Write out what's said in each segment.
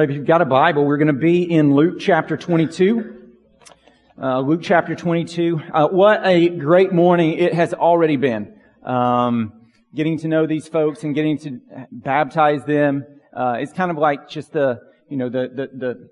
If you've got a Bible, we're going to be in Luke chapter 22. Uh, Luke chapter 22. Uh, what a great morning it has already been. Um, getting to know these folks and getting to baptize them. Uh, it's kind of like just the, you know, the, the, the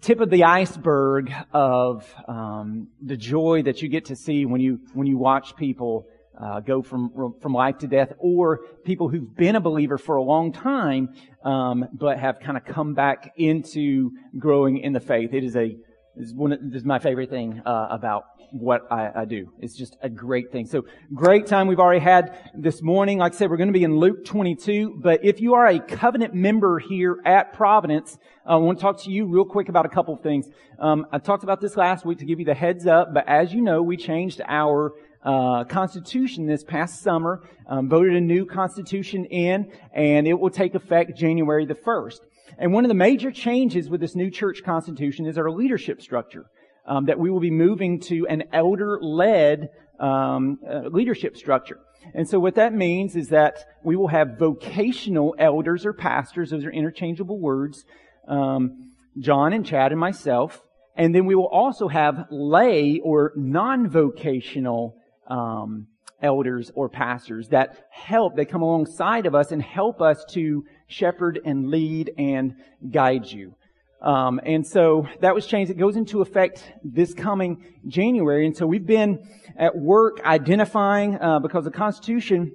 tip of the iceberg of um, the joy that you get to see when you when you watch people uh, go from from life to death, or people who've been a believer for a long time, um, but have kind of come back into growing in the faith. It is a is one of, this is my favorite thing uh, about what I, I, do. It's just a great thing. So great time we've already had this morning. Like I said, we're going to be in Luke 22. But if you are a covenant member here at Providence, I want to talk to you real quick about a couple of things. Um, I talked about this last week to give you the heads up. But as you know, we changed our uh, Constitution this past summer, um, voted a new Constitution in, and it will take effect January the 1st. And one of the major changes with this new church Constitution is our leadership structure. Um, that we will be moving to an elder-led um, uh, leadership structure. And so what that means is that we will have vocational elders or pastors, those are interchangeable words, um, John and Chad and myself, and then we will also have lay or non-vocational um, elders or pastors that help, they come alongside of us and help us to shepherd and lead and guide you. Um, and so that was changed. It goes into effect this coming January. And so we've been at work identifying, uh, because the Constitution,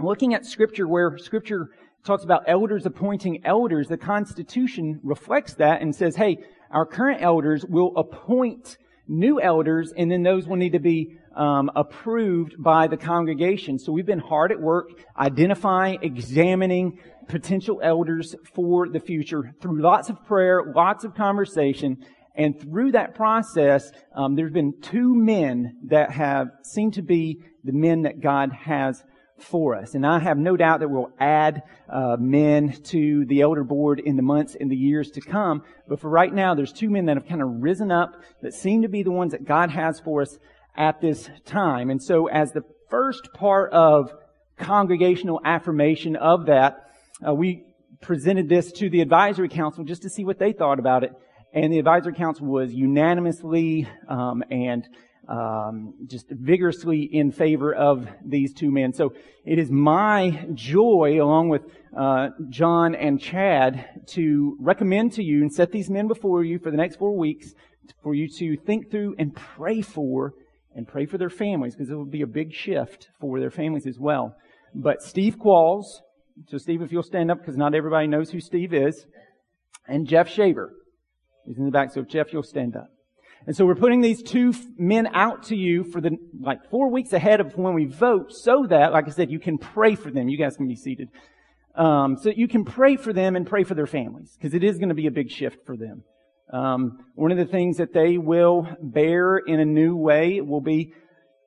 looking at Scripture where Scripture talks about elders appointing elders, the Constitution reflects that and says, hey, our current elders will appoint new elders, and then those will need to be um, approved by the congregation. So we've been hard at work identifying, examining potential elders for the future through lots of prayer, lots of conversation, and through that process, um, there's been two men that have seemed to be the men that God has for us. And I have no doubt that we'll add uh, men to the elder board in the months and the years to come. But for right now, there's two men that have kind of risen up that seem to be the ones that God has for us at this time. And so as the first part of congregational affirmation of that, uh, we presented this to the advisory council just to see what they thought about it. And the advisory council was unanimously um, and um, just vigorously in favor of these two men. So it is my joy, along with uh, John and Chad, to recommend to you and set these men before you for the next four weeks for you to think through and pray for and pray for their families because it will be a big shift for their families as well. But Steve Qualls, so Steve, if you'll stand up because not everybody knows who Steve is, and Jeff Shaver, who's in the back. So Jeff, you'll stand up. And so we're putting these two men out to you for the, like four weeks ahead of when we vote so that, like I said, you can pray for them. You guys can be seated. Um, so you can pray for them and pray for their families because it is going to be a big shift for them. Um, one of the things that they will bear in a new way will be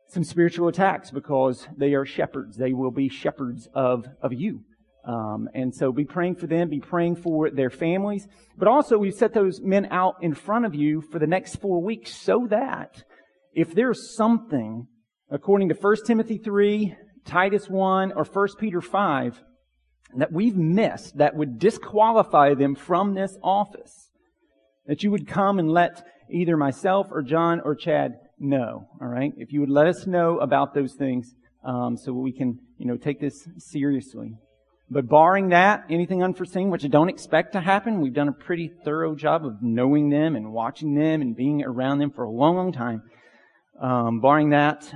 some spiritual attacks because they are shepherds. They will be shepherds of, of you. Um, and so be praying for them, be praying for their families. But also we've set those men out in front of you for the next four weeks so that if there's something, according to 1 Timothy 3, Titus 1, or 1 Peter 5, that we've missed that would disqualify them from this office, that you would come and let either myself or John or Chad know. All right, if you would let us know about those things, um, so we can, you know, take this seriously. But barring that, anything unforeseen, which I don't expect to happen, we've done a pretty thorough job of knowing them and watching them and being around them for a long, long time. Um, barring that,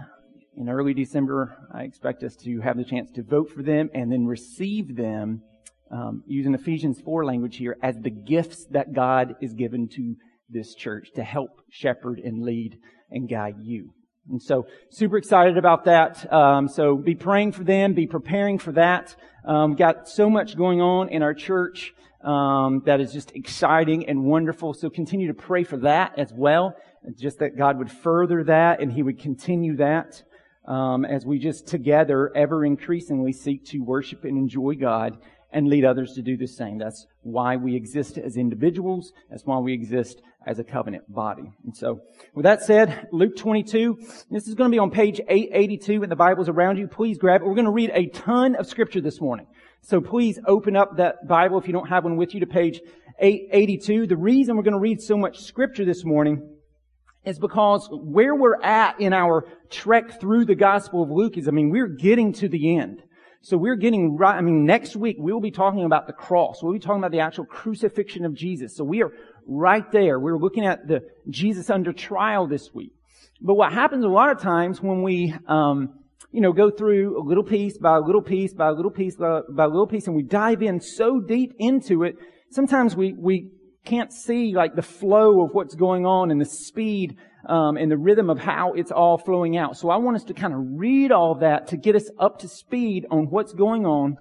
in early December, I expect us to have the chance to vote for them and then receive them, um, using Ephesians 4 language here, as the gifts that God is given to this church to help shepherd and lead and guide you. And so, super excited about that. Um, so, be praying for them, be preparing for that. Um, got so much going on in our church um, that is just exciting and wonderful. So, continue to pray for that as well. Just that God would further that and He would continue that um, as we just together ever increasingly seek to worship and enjoy God and lead others to do the same. That's why we exist as individuals. That's why we exist as a covenant body. And so, with that said, Luke 22, this is going to be on page 882 in the Bibles around you. Please grab it. We're going to read a ton of scripture this morning. So please open up that Bible if you don't have one with you to page 882. The reason we're going to read so much scripture this morning is because where we're at in our trek through the Gospel of Luke is, I mean, we're getting to the end. So we're getting right, I mean, next week we'll be talking about the cross. We'll be talking about the actual crucifixion of Jesus. So we are right there. We're looking at the Jesus under trial this week. But what happens a lot of times when we, um, you know, go through a little piece by a little piece by a little piece by a little piece and we dive in so deep into it, sometimes we, we can't see like the flow of what's going on and the speed um, and the rhythm of how it's all flowing out. So I want us to kind of read all that to get us up to speed on what's going on.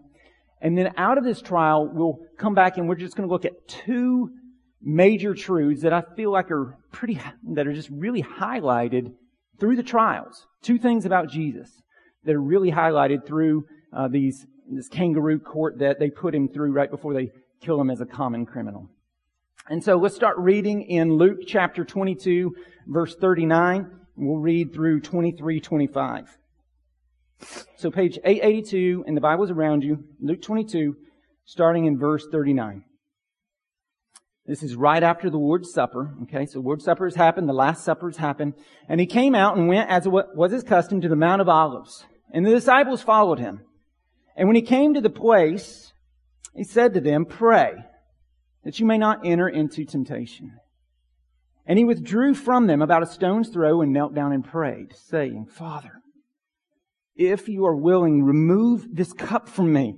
And then out of this trial, we'll come back and we're just going to look at two major truths that I feel like are pretty, that are just really highlighted through the trials. Two things about Jesus that are really highlighted through uh, these this kangaroo court that they put him through right before they kill him as a common criminal. And so let's start reading in Luke chapter 22, verse 39. We'll read through 23, 25. So page 882 in the Bible's around you, Luke 22, starting in verse 39. This is right after the Lord's Supper. Okay, so Lord's Supper has happened, the Last Supper has happened. And he came out and went, as was his custom, to the Mount of Olives. And the disciples followed him. And when he came to the place, he said to them, Pray, that you may not enter into temptation. And he withdrew from them about a stone's throw and knelt down and prayed, saying, Father, if you are willing, remove this cup from me.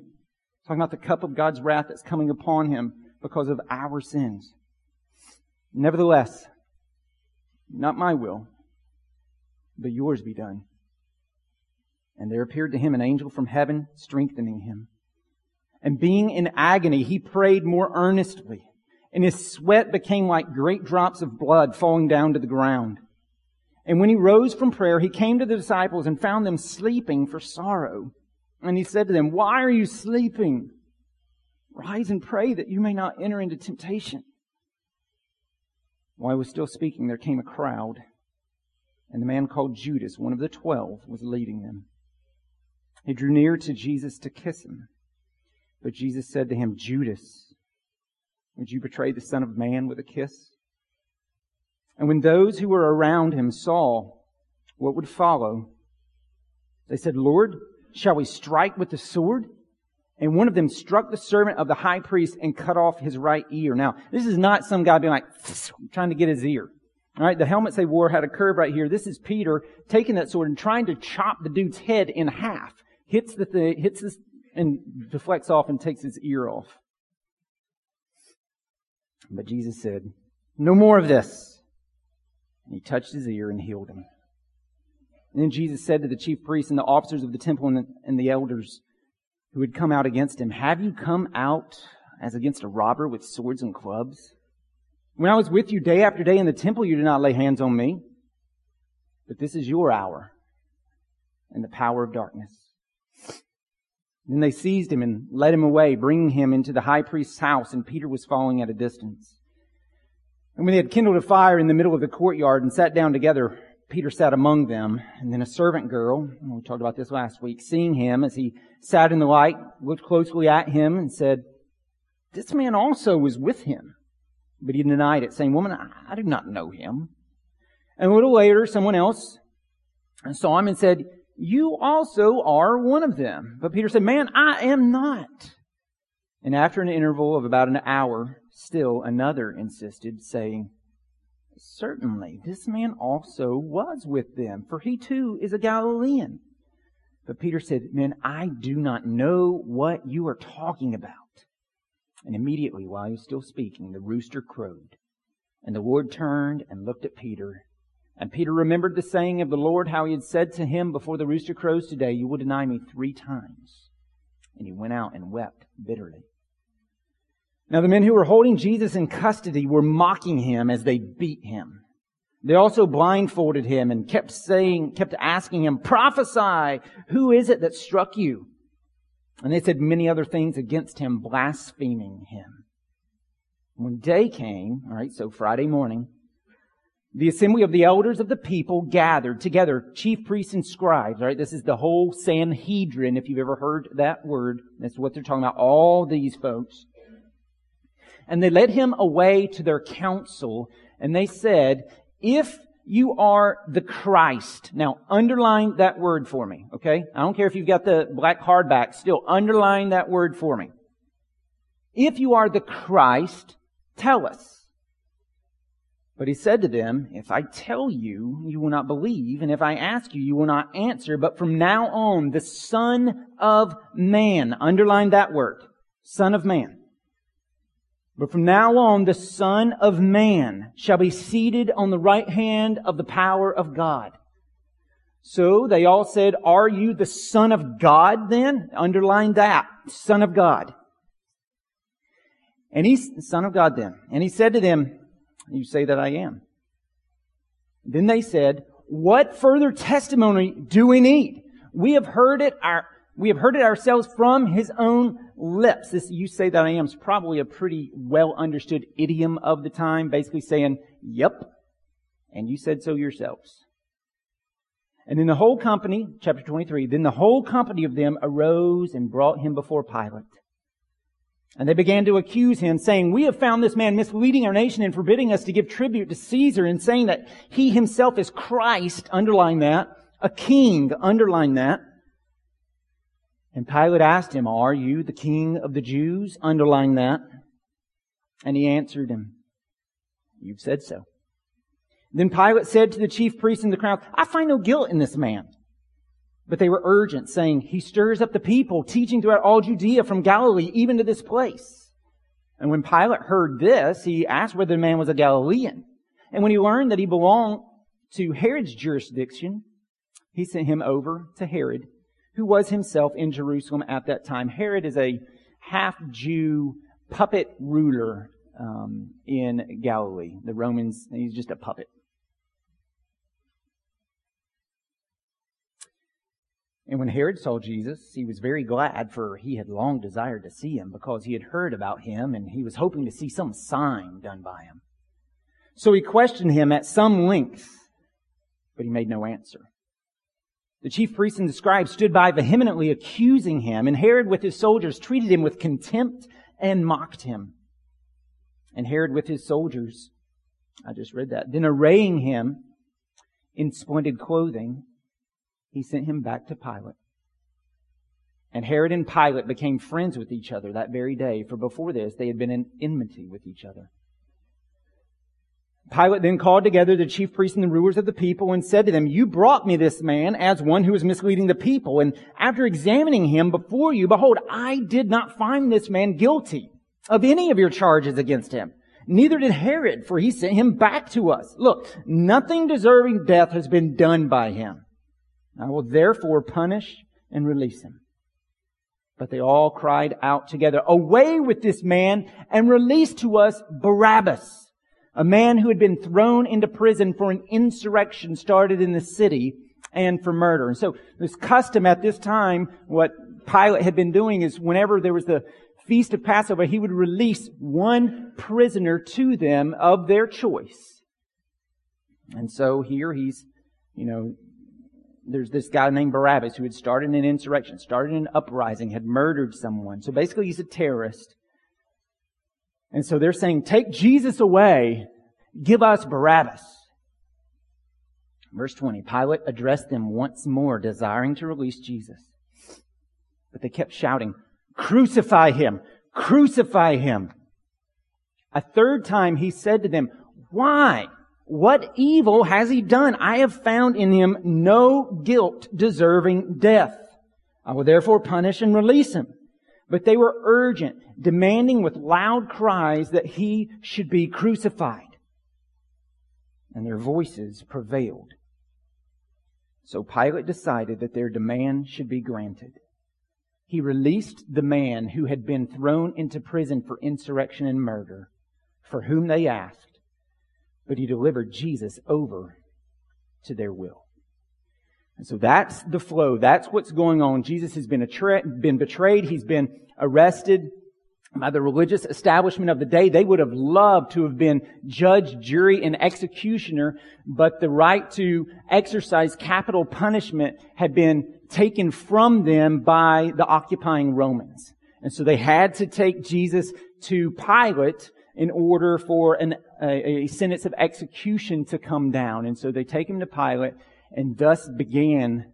Talking about the cup of God's wrath that's coming upon him because of our sins. Nevertheless, not my will, but yours be done. And there appeared to him an angel from heaven, strengthening him. And being in agony, he prayed more earnestly, and his sweat became like great drops of blood falling down to the ground. And when he rose from prayer, he came to the disciples and found them sleeping for sorrow. And he said to them, Why are you sleeping? Rise and pray that you may not enter into temptation. While he was still speaking, there came a crowd, and the man called Judas, one of the twelve, was leading them. He drew near to Jesus to kiss him. But Jesus said to him, Judas, would you betray the Son of Man with a kiss? And when those who were around him saw what would follow, they said, Lord, shall we strike with the sword? And one of them struck the servant of the high priest and cut off his right ear. Now, this is not some guy being like, trying to get his ear. Alright, the helmets they wore had a curve right here. This is Peter taking that sword and trying to chop the dude's head in half. Hits the thing, hits and deflects off and takes his ear off. But Jesus said, no more of this. And he touched his ear and healed him. And then Jesus said to the chief priests and the officers of the temple and the, and the elders, who had come out against him, Have you come out as against a robber with swords and clubs? When I was with you day after day in the temple, you did not lay hands on me. But this is your hour and the power of darkness. Then they seized him and led him away, bringing him into the high priest's house, and Peter was following at a distance. And when they had kindled a fire in the middle of the courtyard and sat down together, Peter sat among them, and then a servant girl, we talked about this last week, seeing him as he sat in the light, looked closely at him and said, This man also was with him. But he denied it, saying, Woman, I, I do not know him. And a little later, someone else saw him and said, You also are one of them. But Peter said, Man, I am not. And after an interval of about an hour, still another insisted, saying, Certainly, this man also was with them, for he too is a Galilean. But Peter said, Men, I do not know what you are talking about. And immediately, while he was still speaking, the rooster crowed. And the Lord turned and looked at Peter. And Peter remembered the saying of the Lord, how he had said to him before the rooster crows today, You will deny me three times. And he went out and wept bitterly. Now the men who were holding Jesus in custody were mocking him as they beat him. They also blindfolded him and kept saying, kept asking him, prophesy, who is it that struck you? And they said many other things against him, blaspheming him. When day came, alright, so Friday morning, the assembly of the elders of the people gathered together, chief priests and scribes, right? This is the whole Sanhedrin, if you've ever heard that word. That's what they're talking about. All these folks. And they led him away to their council, and they said, if you are the Christ. Now, underline that word for me, okay? I don't care if you've got the black hardback, still underline that word for me. If you are the Christ, tell us. But he said to them, If I tell you, you will not believe, and if I ask you, you will not answer. But from now on, the Son of Man, underline that word, Son of Man. But from now on, the Son of Man shall be seated on the right hand of the power of God. So they all said, Are you the Son of God then? Underline that, Son of God. And he's Son of God then. And he said to them, you say that I am. Then they said, what further testimony do we need? We have heard it our, we have heard it ourselves from his own lips. This, you say that I am is probably a pretty well understood idiom of the time, basically saying, yep, and you said so yourselves. And then the whole company, chapter 23, then the whole company of them arose and brought him before Pilate. And they began to accuse him, saying, We have found this man misleading our nation and forbidding us to give tribute to Caesar and saying that he himself is Christ, underline that, a king, underline that. And Pilate asked him, Are you the king of the Jews? Underline that. And he answered him, You've said so. Then Pilate said to the chief priests and the crowd, I find no guilt in this man. But they were urgent, saying, He stirs up the people, teaching throughout all Judea from Galilee, even to this place. And when Pilate heard this, he asked whether the man was a Galilean. And when he learned that he belonged to Herod's jurisdiction, he sent him over to Herod, who was himself in Jerusalem at that time. Herod is a half Jew puppet ruler um, in Galilee. The Romans, he's just a puppet. And when Herod saw Jesus, he was very glad, for he had long desired to see him because he had heard about him and he was hoping to see some sign done by him. So he questioned him at some length, but he made no answer. The chief priests and the scribes stood by vehemently accusing him, and Herod with his soldiers treated him with contempt and mocked him. And Herod with his soldiers, I just read that, then arraying him in splendid clothing, he sent him back to Pilate. And Herod and Pilate became friends with each other that very day, for before this they had been in enmity with each other. Pilate then called together the chief priests and the rulers of the people and said to them, You brought me this man as one who is misleading the people. And after examining him before you, behold, I did not find this man guilty of any of your charges against him. Neither did Herod, for he sent him back to us. Look, nothing deserving death has been done by him. I will therefore punish and release him. But they all cried out together, away with this man and release to us Barabbas, a man who had been thrown into prison for an insurrection started in the city and for murder. And so this custom at this time, what Pilate had been doing is whenever there was the feast of Passover, he would release one prisoner to them of their choice. And so here he's, you know, there's this guy named Barabbas who had started an insurrection, started an uprising, had murdered someone. So basically he's a terrorist. And so they're saying, take Jesus away, give us Barabbas. Verse 20, Pilate addressed them once more, desiring to release Jesus. But they kept shouting, crucify him, crucify him. A third time he said to them, why? What evil has he done? I have found in him no guilt deserving death. I will therefore punish and release him. But they were urgent, demanding with loud cries that he should be crucified. And their voices prevailed. So Pilate decided that their demand should be granted. He released the man who had been thrown into prison for insurrection and murder, for whom they asked but he delivered Jesus over to their will. And so that's the flow. That's what's going on. Jesus has been, attra- been betrayed. He's been arrested. by the religious establishment of the day. They would have loved to have been judge, jury, and executioner, but the right to exercise capital punishment had been taken from them by the occupying Romans. And so they had to take Jesus to Pilate in order for an, a, a sentence of execution to come down. And so they take him to Pilate, and thus began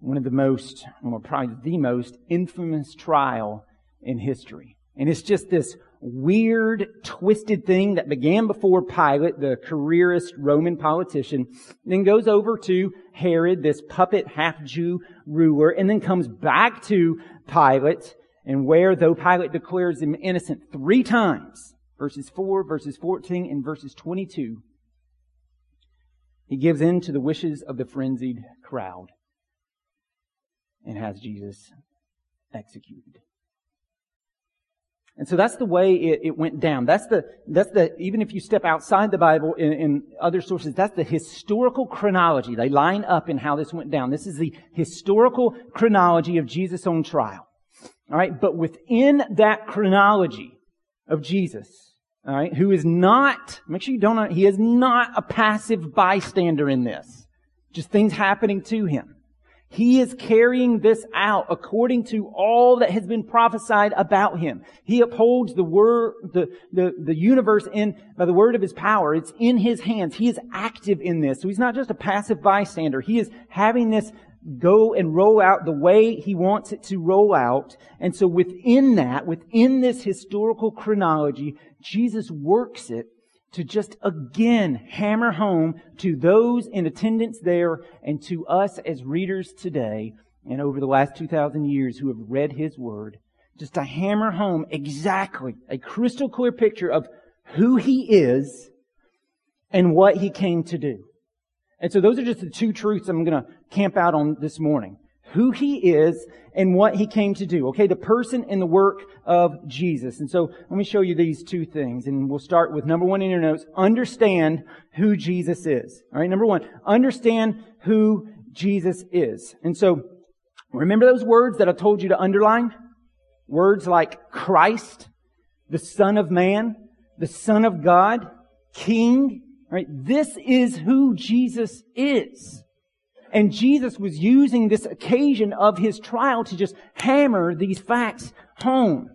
one of the most, or probably the most infamous trial in history. And it's just this weird, twisted thing that began before Pilate, the careerist Roman politician, then goes over to Herod, this puppet half-Jew ruler, and then comes back to Pilate, and where, though Pilate declares him innocent three times, verses 4, verses 14, and verses 22, he gives in to the wishes of the frenzied crowd and has Jesus executed. And so that's the way it, it, went down. That's the, that's the, even if you step outside the Bible in, in, other sources, that's the historical chronology. They line up in how this went down. This is the historical chronology of Jesus on trial. Alright, but within that chronology of Jesus, alright, who is not, make sure you don't, he is not a passive bystander in this. Just things happening to him. He is carrying this out according to all that has been prophesied about him. He upholds the word, the, the, the universe in, by the word of his power. It's in his hands. He is active in this. So he's not just a passive bystander. He is having this go and roll out the way he wants it to roll out. And so within that, within this historical chronology, Jesus works it to just again hammer home to those in attendance there and to us as readers today and over the last 2,000 years who have read His Word, just to hammer home exactly a crystal clear picture of who He is and what He came to do. And so those are just the two truths I'm going to camp out on this morning who he is and what he came to do. Okay, the person and the work of Jesus. And so let me show you these two things. And we'll start with number one in your notes. Understand who Jesus is. All right, number one, understand who Jesus is. And so remember those words that I told you to underline? Words like Christ, the Son of Man, the Son of God, King. Right, this is who Jesus is. And Jesus was using this occasion of his trial to just hammer these facts home.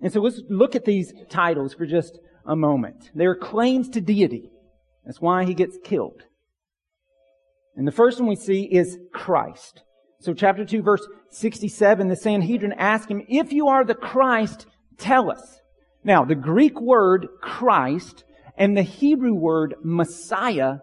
And so let's look at these titles for just a moment. They are claims to deity. That's why he gets killed. And the first one we see is Christ. So chapter 2 verse 67, the Sanhedrin asked him, if you are the Christ, tell us. Now, the Greek word Christ and the Hebrew word Messiah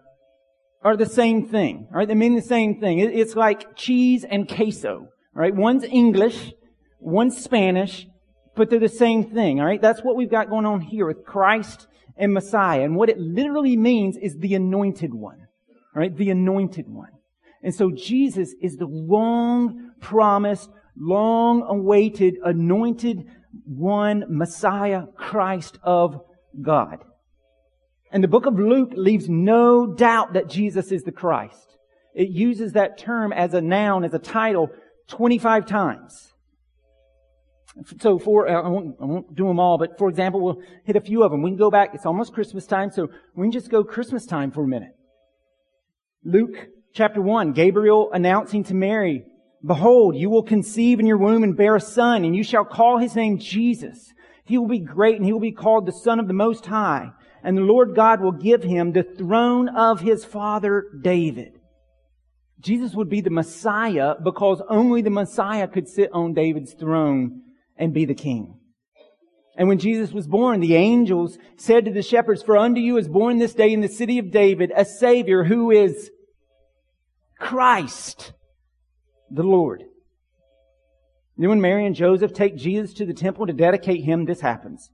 are the same thing. Right, they mean the same thing. It's like cheese and queso. Right, one's English, one's Spanish, but they're the same thing. All right, that's what we've got going on here with Christ and Messiah. And what it literally means is the anointed one. All right, the anointed one. And so Jesus is the long promised, long awaited, anointed one, Messiah, Christ of God. And the book of Luke leaves no doubt that Jesus is the Christ. It uses that term as a noun, as a title, 25 times. So for, uh, I won't, I won't do them all, but for example, we'll hit a few of them. We can go back, it's almost Christmas time, so we can just go Christmas time for a minute. Luke chapter 1, Gabriel announcing to Mary, Behold, you will conceive in your womb and bear a son, and you shall call his name Jesus. He will be great, and he will be called the Son of the Most High and the Lord God will give him the throne of his father David. Jesus would be the Messiah because only the Messiah could sit on David's throne and be the king. And when Jesus was born, the angels said to the shepherds, For unto you is born this day in the city of David a Savior who is Christ, the Lord. Then when Mary and Joseph take Jesus to the temple to dedicate him, this happens.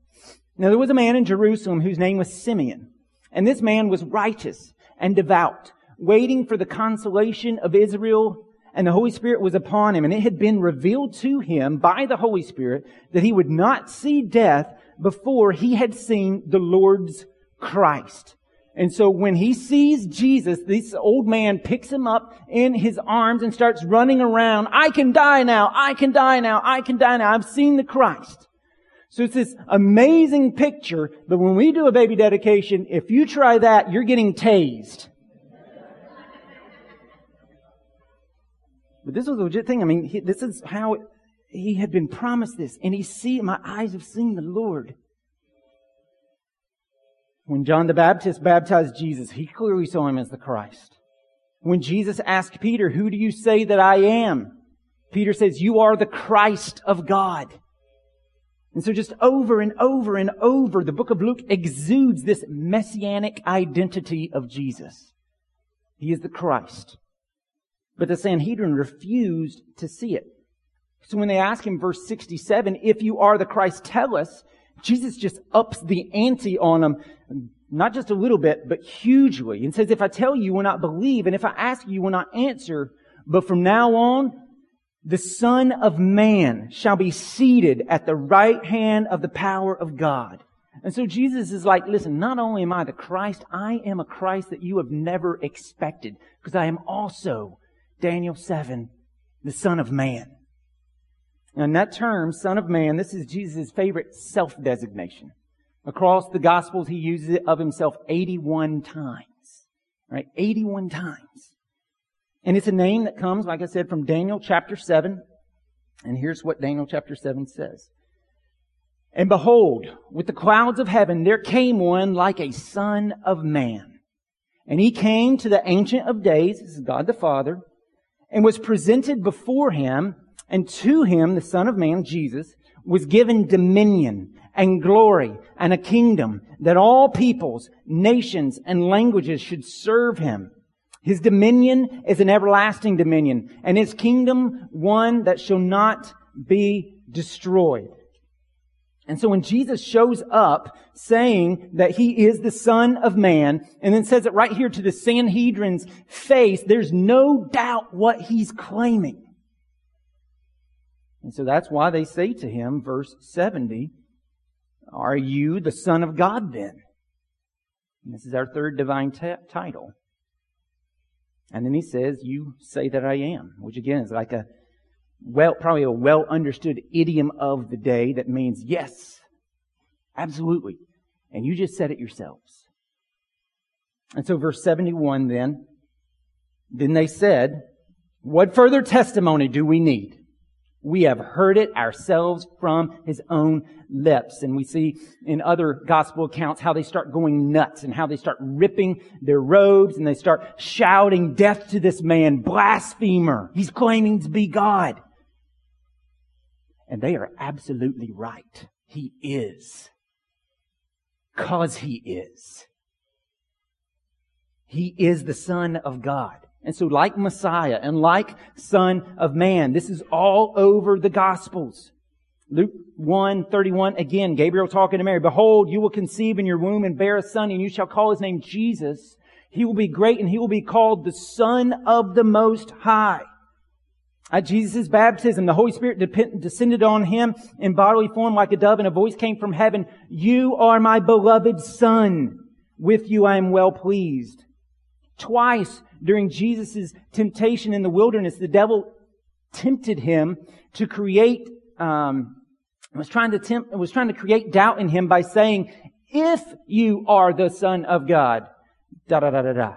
Now there was a man in Jerusalem whose name was Simeon, and this man was righteous and devout, waiting for the consolation of Israel, and the Holy Spirit was upon him, and it had been revealed to him by the Holy Spirit that he would not see death before he had seen the Lord's Christ. And so when he sees Jesus, this old man picks him up in his arms and starts running around. I can die now. I can die now. I can die now. I've seen the Christ. So it's this amazing picture, but when we do a baby dedication, if you try that, you're getting tased. But this was a legit thing. I mean, he, this is how he had been promised this, and he see my eyes have seen the Lord. When John the Baptist baptized Jesus, he clearly saw him as the Christ. When Jesus asked Peter, "Who do you say that I am?" Peter says, "You are the Christ of God." And so just over and over and over, the book of Luke exudes this messianic identity of Jesus. He is the Christ. But the Sanhedrin refused to see it. So when they ask him, verse 67, if you are the Christ, tell us, Jesus just ups the ante on them, not just a little bit, but hugely, and says, if I tell you, you will not believe, and if I ask you, you will not answer. But from now on, the Son of Man shall be seated at the right hand of the power of God. And so Jesus is like, listen, not only am I the Christ, I am a Christ that you have never expected, because I am also Daniel 7, the Son of Man. And that term, Son of Man, this is Jesus' favorite self-designation. Across the Gospels, he uses it of himself 81 times. Right? 81 times. And it's a name that comes, like I said, from Daniel chapter 7. And here's what Daniel chapter 7 says. And behold, with the clouds of heaven, there came one like a son of man. And he came to the Ancient of Days, this is God the Father, and was presented before him, and to him, the Son of Man, Jesus, was given dominion and glory and a kingdom that all peoples, nations, and languages should serve him. His dominion is an everlasting dominion, and his kingdom one that shall not be destroyed. And so when Jesus shows up saying that he is the son of man and then says it right here to the Sanhedrin's face, there's no doubt what he's claiming. And so that's why they say to him, verse 70, are you the son of God then? And this is our third divine t- title. And then he says, you say that I am, which again is like a well, probably a well understood idiom of the day that means yes, absolutely. And you just said it yourselves. And so verse 71 then, then they said, what further testimony do we need? We have heard it ourselves from his own lips. And we see in other gospel accounts how they start going nuts and how they start ripping their robes and they start shouting death to this man, blasphemer. He's claiming to be God. And they are absolutely right. He is. Cause he is. He is the Son of God. And so like Messiah and like Son of Man, this is all over the Gospels. Luke 1, 31, again, Gabriel talking to Mary, Behold, you will conceive in your womb and bear a son, and you shall call his name Jesus. He will be great, and he will be called the Son of the Most High. At Jesus' baptism, the Holy Spirit descended on him in bodily form like a dove, and a voice came from heaven, You are my beloved Son. With you I am well pleased. Twice during Jesus' temptation in the wilderness, the devil tempted him to create, um, was trying to tempt, was trying to create doubt in him by saying, if you are the son of God, da da da da da.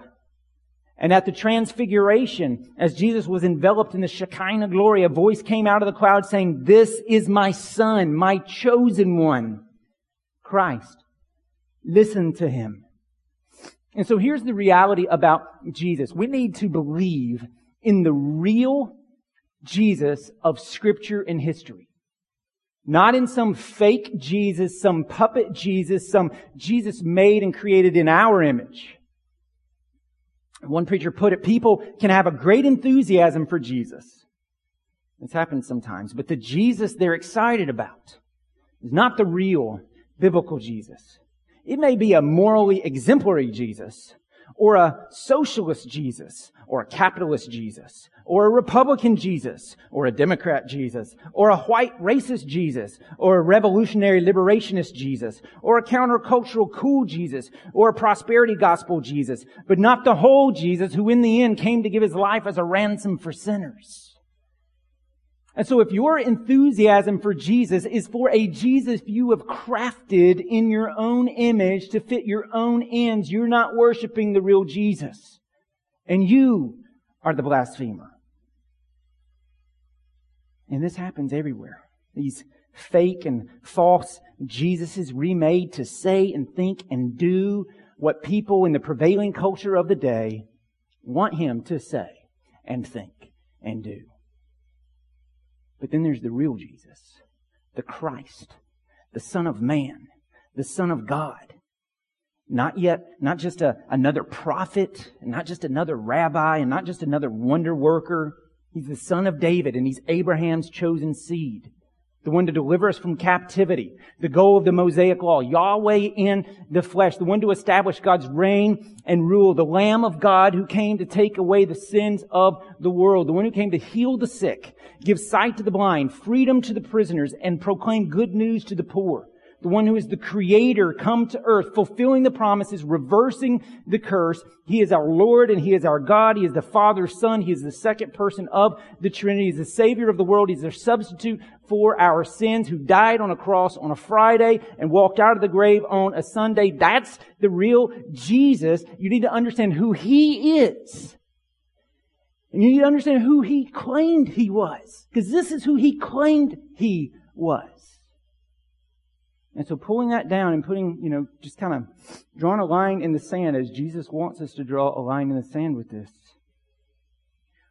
And at the transfiguration, as Jesus was enveloped in the Shekinah glory, a voice came out of the cloud saying, This is my son, my chosen one, Christ. Listen to him. And so here's the reality about Jesus. We need to believe in the real Jesus of scripture and history. Not in some fake Jesus, some puppet Jesus, some Jesus made and created in our image. One preacher put it, people can have a great enthusiasm for Jesus. This happens sometimes, but the Jesus they're excited about is not the real biblical Jesus. It may be a morally exemplary Jesus, or a socialist Jesus, or a capitalist Jesus, or a Republican Jesus, or a Democrat Jesus, or a white racist Jesus, or a revolutionary liberationist Jesus, or a countercultural cool Jesus, or a prosperity gospel Jesus, but not the whole Jesus who in the end came to give his life as a ransom for sinners. And so if your enthusiasm for Jesus is for a Jesus you have crafted in your own image to fit your own ends, you're not worshiping the real Jesus. And you are the blasphemer. And this happens everywhere. These fake and false Jesuses remade to say and think and do what people in the prevailing culture of the day want him to say and think and do. But then there's the real Jesus, the Christ, the Son of Man, the Son of God. Not yet, not just a, another prophet, and not just another rabbi, and not just another wonder worker. He's the son of David, and he's Abraham's chosen seed the one to deliver us from captivity, the goal of the Mosaic law, Yahweh in the flesh, the one to establish God's reign and rule, the Lamb of God who came to take away the sins of the world, the one who came to heal the sick, give sight to the blind, freedom to the prisoners, and proclaim good news to the poor the one who is the creator come to earth, fulfilling the promises, reversing the curse. He is our Lord and He is our God. He is the Father, Son. He is the second person of the Trinity. He is the Savior of the world. He's a substitute for our sins who died on a cross on a Friday and walked out of the grave on a Sunday. That's the real Jesus. You need to understand who He is. And you need to understand who He claimed He was. Because this is who He claimed He was. And so pulling that down and putting, you know, just kind of drawing a line in the sand as Jesus wants us to draw a line in the sand with this.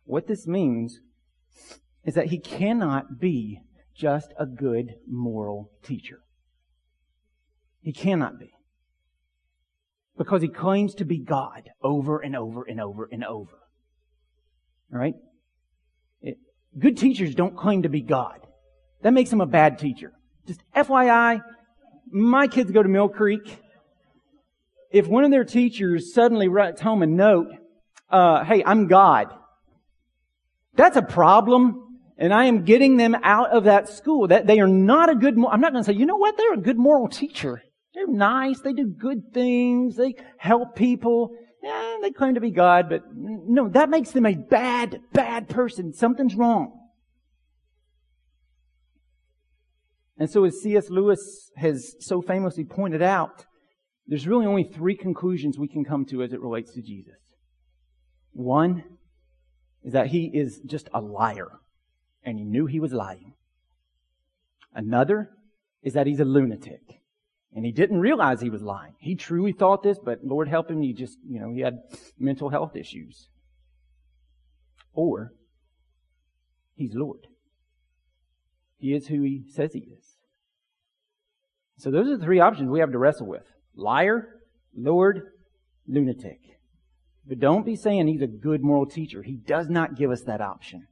What this means is that he cannot be just a good moral teacher. He cannot be. Because he claims to be God over and over and over and over. Alright? Good teachers don't claim to be God. That makes him a bad teacher. Just FYI, my kids go to Mill Creek. If one of their teachers suddenly writes home a note, uh, hey, I'm God, that's a problem. And I am getting them out of that school. That they are not a good, I'm not going to say, you know what? They're a good moral teacher. They're nice. They do good things. They help people. Yeah, they claim to be God, but no, that makes them a bad, bad person. Something's wrong. And so as C.S. Lewis has so famously pointed out, there's really only three conclusions we can come to as it relates to Jesus. One is that he is just a liar, and he knew he was lying. Another is that he's a lunatic, and he didn't realize he was lying. He truly thought this, but Lord help him, he just, you know, he had mental health issues. Or he's Lord. He is who he says he is. So those are the three options we have to wrestle with. Liar, Lord, lunatic. But don't be saying he's a good moral teacher. He does not give us that option.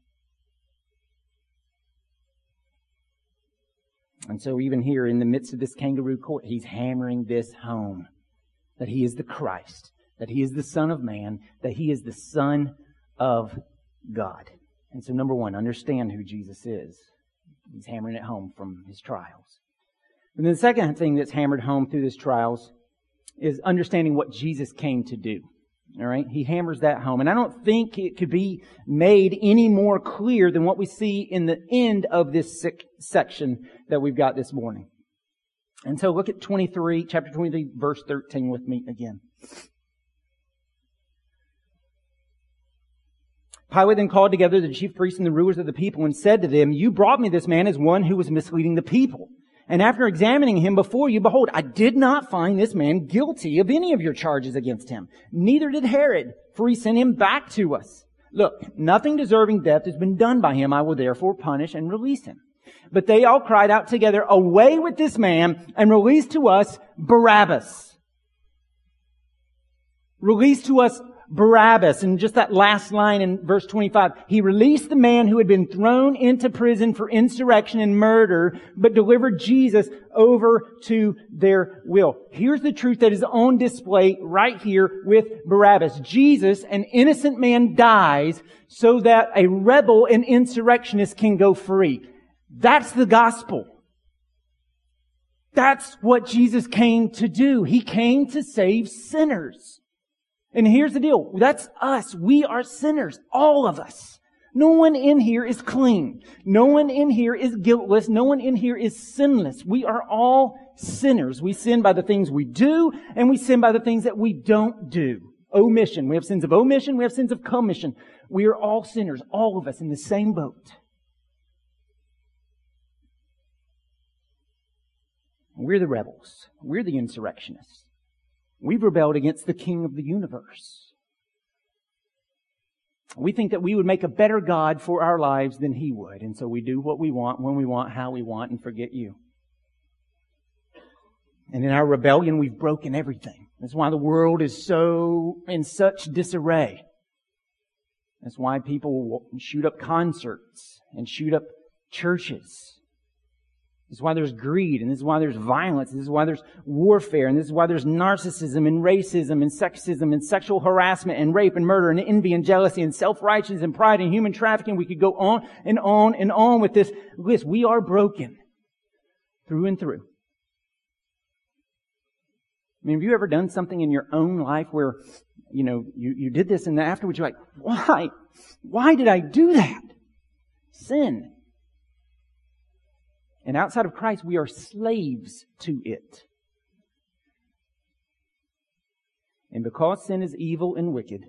And so even here in the midst of this kangaroo court, he's hammering this home. That he is the Christ. That he is the Son of Man. That he is the Son of God. And so number one, understand who Jesus is. He's hammering it home from his trials. And then the second thing that's hammered home through his trials is understanding what Jesus came to do. All right. He hammers that home. And I don't think it could be made any more clear than what we see in the end of this section that we've got this morning. And so look at 23, chapter 23, verse 13 with me again. Pilate then called together the chief priests and the rulers of the people and said to them, You brought me this man as one who was misleading the people. And after examining him before you, behold, I did not find this man guilty of any of your charges against him. Neither did Herod, for he sent him back to us. Look, nothing deserving death has been done by him. I will therefore punish and release him. But they all cried out together, away with this man and release to us Barabbas. Release to us Barabbas. And just that last line in verse 25, he released the man who had been thrown into prison for insurrection and murder, but delivered Jesus over to their will. Here's the truth that is on display right here with Barabbas. Jesus, an innocent man, dies so that a rebel and insurrectionist can go free. That's the gospel. That's what Jesus came to do. He came to save sinners. And here's the deal. That's us. We are sinners. All of us. No one in here is clean. No one in here is guiltless. No one in here is sinless. We are all sinners. We sin by the things we do, and we sin by the things that we don't do. Omission. We have sins of omission. We have sins of commission. We are all sinners, all of us in the same boat. We're the rebels. We're the insurrectionists. We've rebelled against the King of the universe. We think that we would make a better God for our lives than He would. And so we do what we want, when we want, how we want, and forget you. And in our rebellion, we've broken everything. That's why the world is so in such disarray. That's why people shoot up concerts and shoot up churches. This is why there's greed, and this is why there's violence, and this is why there's warfare, and this is why there's narcissism and racism and sexism and sexual harassment and rape and murder and envy and jealousy and self-righteousness and pride and human trafficking. We could go on and on and on with this list. We are broken through and through. I mean, have you ever done something in your own life where, you know, you, you did this and afterwards you're like, why? Why did I do that? Sin. And outside of Christ, we are slaves to it. And because sin is evil and wicked,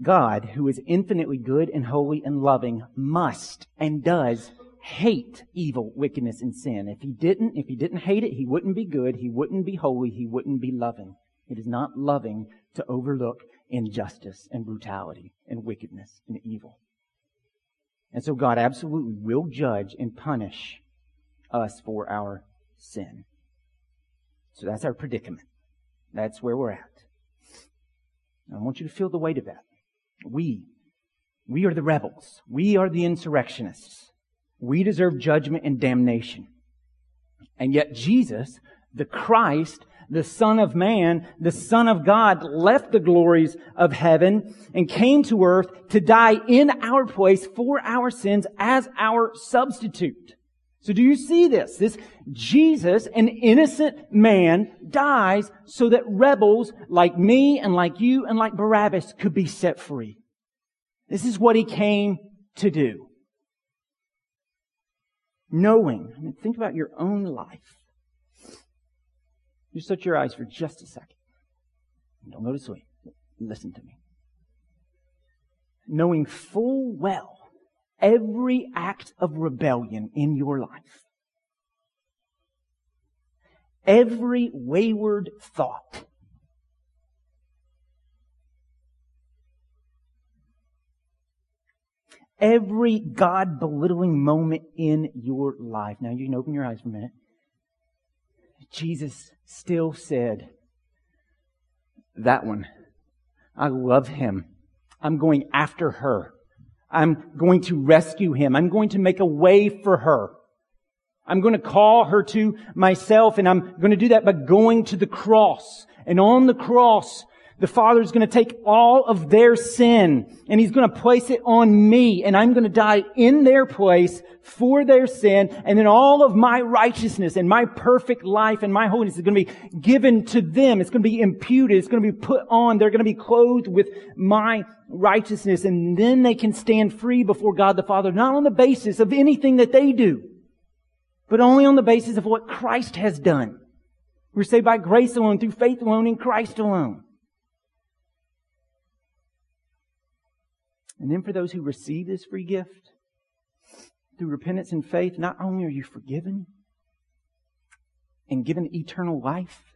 God, who is infinitely good and holy and loving, must and does hate evil, wickedness, and sin. If he didn't, if he didn't hate it, he wouldn't be good, he wouldn't be holy, he wouldn't be loving. It is not loving to overlook injustice and brutality and wickedness and evil. And so God absolutely will judge and punish us for our sin. So that's our predicament. That's where we're at. I want you to feel the weight of that. We, we are the rebels. We are the insurrectionists. We deserve judgment and damnation. And yet Jesus, the Christ, the Son of Man, the Son of God, left the glories of heaven and came to earth to die in our place for our sins as our substitute. So do you see this? This Jesus, an innocent man, dies so that rebels like me and like you and like Barabbas could be set free. This is what he came to do. Knowing, I mean, think about your own life. Just shut your eyes for just a second. Don't go to sleep. Listen to me. Knowing full well every act of rebellion in your life, every wayward thought, every God belittling moment in your life. Now you can open your eyes for a minute. Jesus still said, That one, I love him. I'm going after her. I'm going to rescue him. I'm going to make a way for her. I'm going to call her to myself and I'm going to do that by going to the cross. And on the cross, the Father is going to take all of their sin and He's going to place it on me and I'm going to die in their place for their sin and then all of my righteousness and my perfect life and my holiness is going to be given to them. It's going to be imputed. It's going to be put on. They're going to be clothed with my righteousness and then they can stand free before God the Father, not on the basis of anything that they do, but only on the basis of what Christ has done. We're saved by grace alone, through faith alone, in Christ alone. And then for those who receive this free gift, through repentance and faith, not only are you forgiven and given eternal life,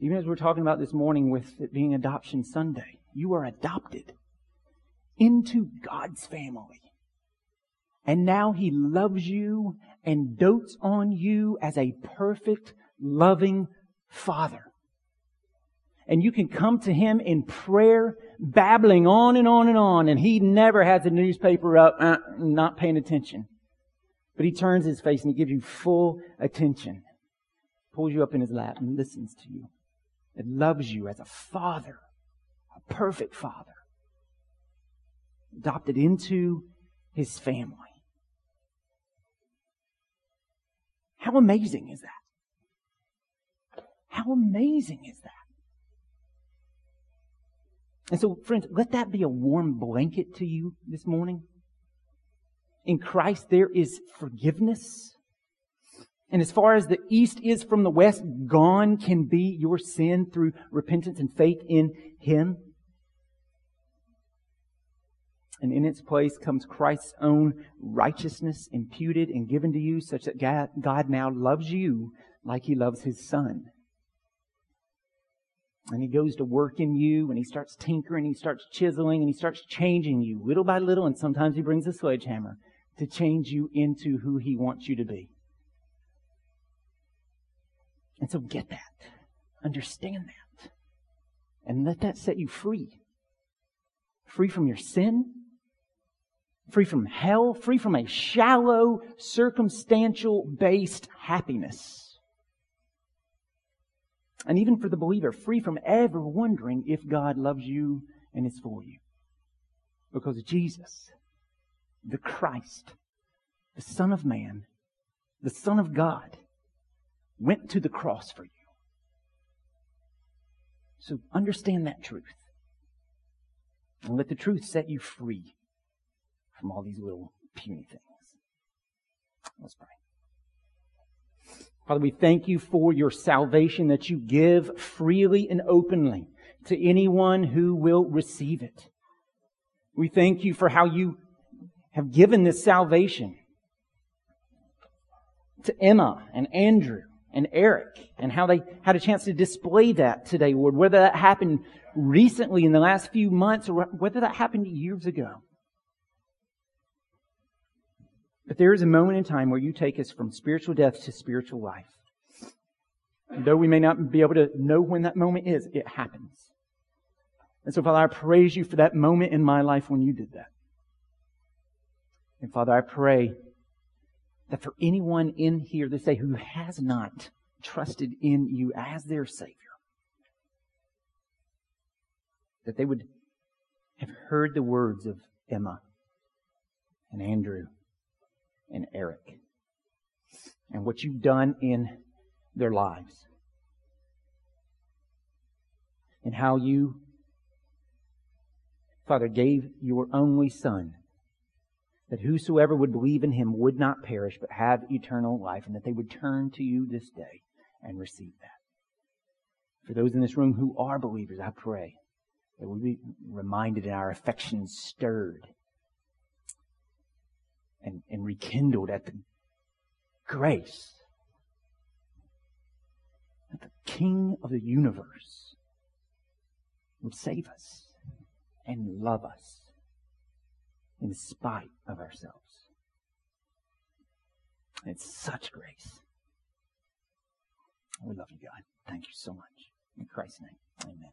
even as we're talking about this morning with it being Adoption Sunday, you are adopted into God's family. And now He loves you and dotes on you as a perfect, loving Father and you can come to him in prayer, babbling on and on and on, and he never has the newspaper up, uh, not paying attention. But he turns his face and he gives you full attention, pulls you up in his lap and listens to you, and loves you as a father, a perfect father, adopted into his family. How amazing is that? How amazing is that? And so, friends, let that be a warm blanket to you this morning. In Christ, there is forgiveness. And as far as the east is from the west, gone can be your sin through repentance and faith in Him. And in its place comes Christ's own righteousness imputed and given to you such that God now loves you like He loves His Son. And He goes to work in you and He starts tinkering, He starts chiseling, and He starts changing you little by little. And sometimes He brings a sledgehammer to change you into who He wants you to be. And so get that. Understand that. And let that set you free. Free from your sin. Free from hell. Free from a shallow, circumstantial based happiness. And even for the believer, free from ever wondering if God loves you and is for you. Because Jesus, the Christ, the Son of Man, the Son of God, went to the cross for you. So understand that truth. And let the truth set you free from all these little puny things. Let's pray. Father, we thank you for your salvation that you give freely and openly to anyone who will receive it. We thank you for how you have given this salvation to Emma and Andrew and Eric and how they had a chance to display that today, Lord, whether that happened recently in the last few months or whether that happened years ago. But there is a moment in time where you take us from spiritual death to spiritual life. And though we may not be able to know when that moment is, it happens. And so, Father, I praise you for that moment in my life when you did that. And Father, I pray that for anyone in here this day who has not trusted in you as their Savior, that they would have heard the words of Emma and Andrew and Eric and what you've done in their lives and how you, Father, gave your only Son that whosoever would believe in him would not perish but have eternal life, and that they would turn to you this day and receive that. For those in this room who are believers, I pray that we be reminded and our affections stirred and, and rekindled at the grace that the King of the universe would save us and love us in spite of ourselves. It's such grace. We love you, God. Thank you so much. In Christ's name, amen.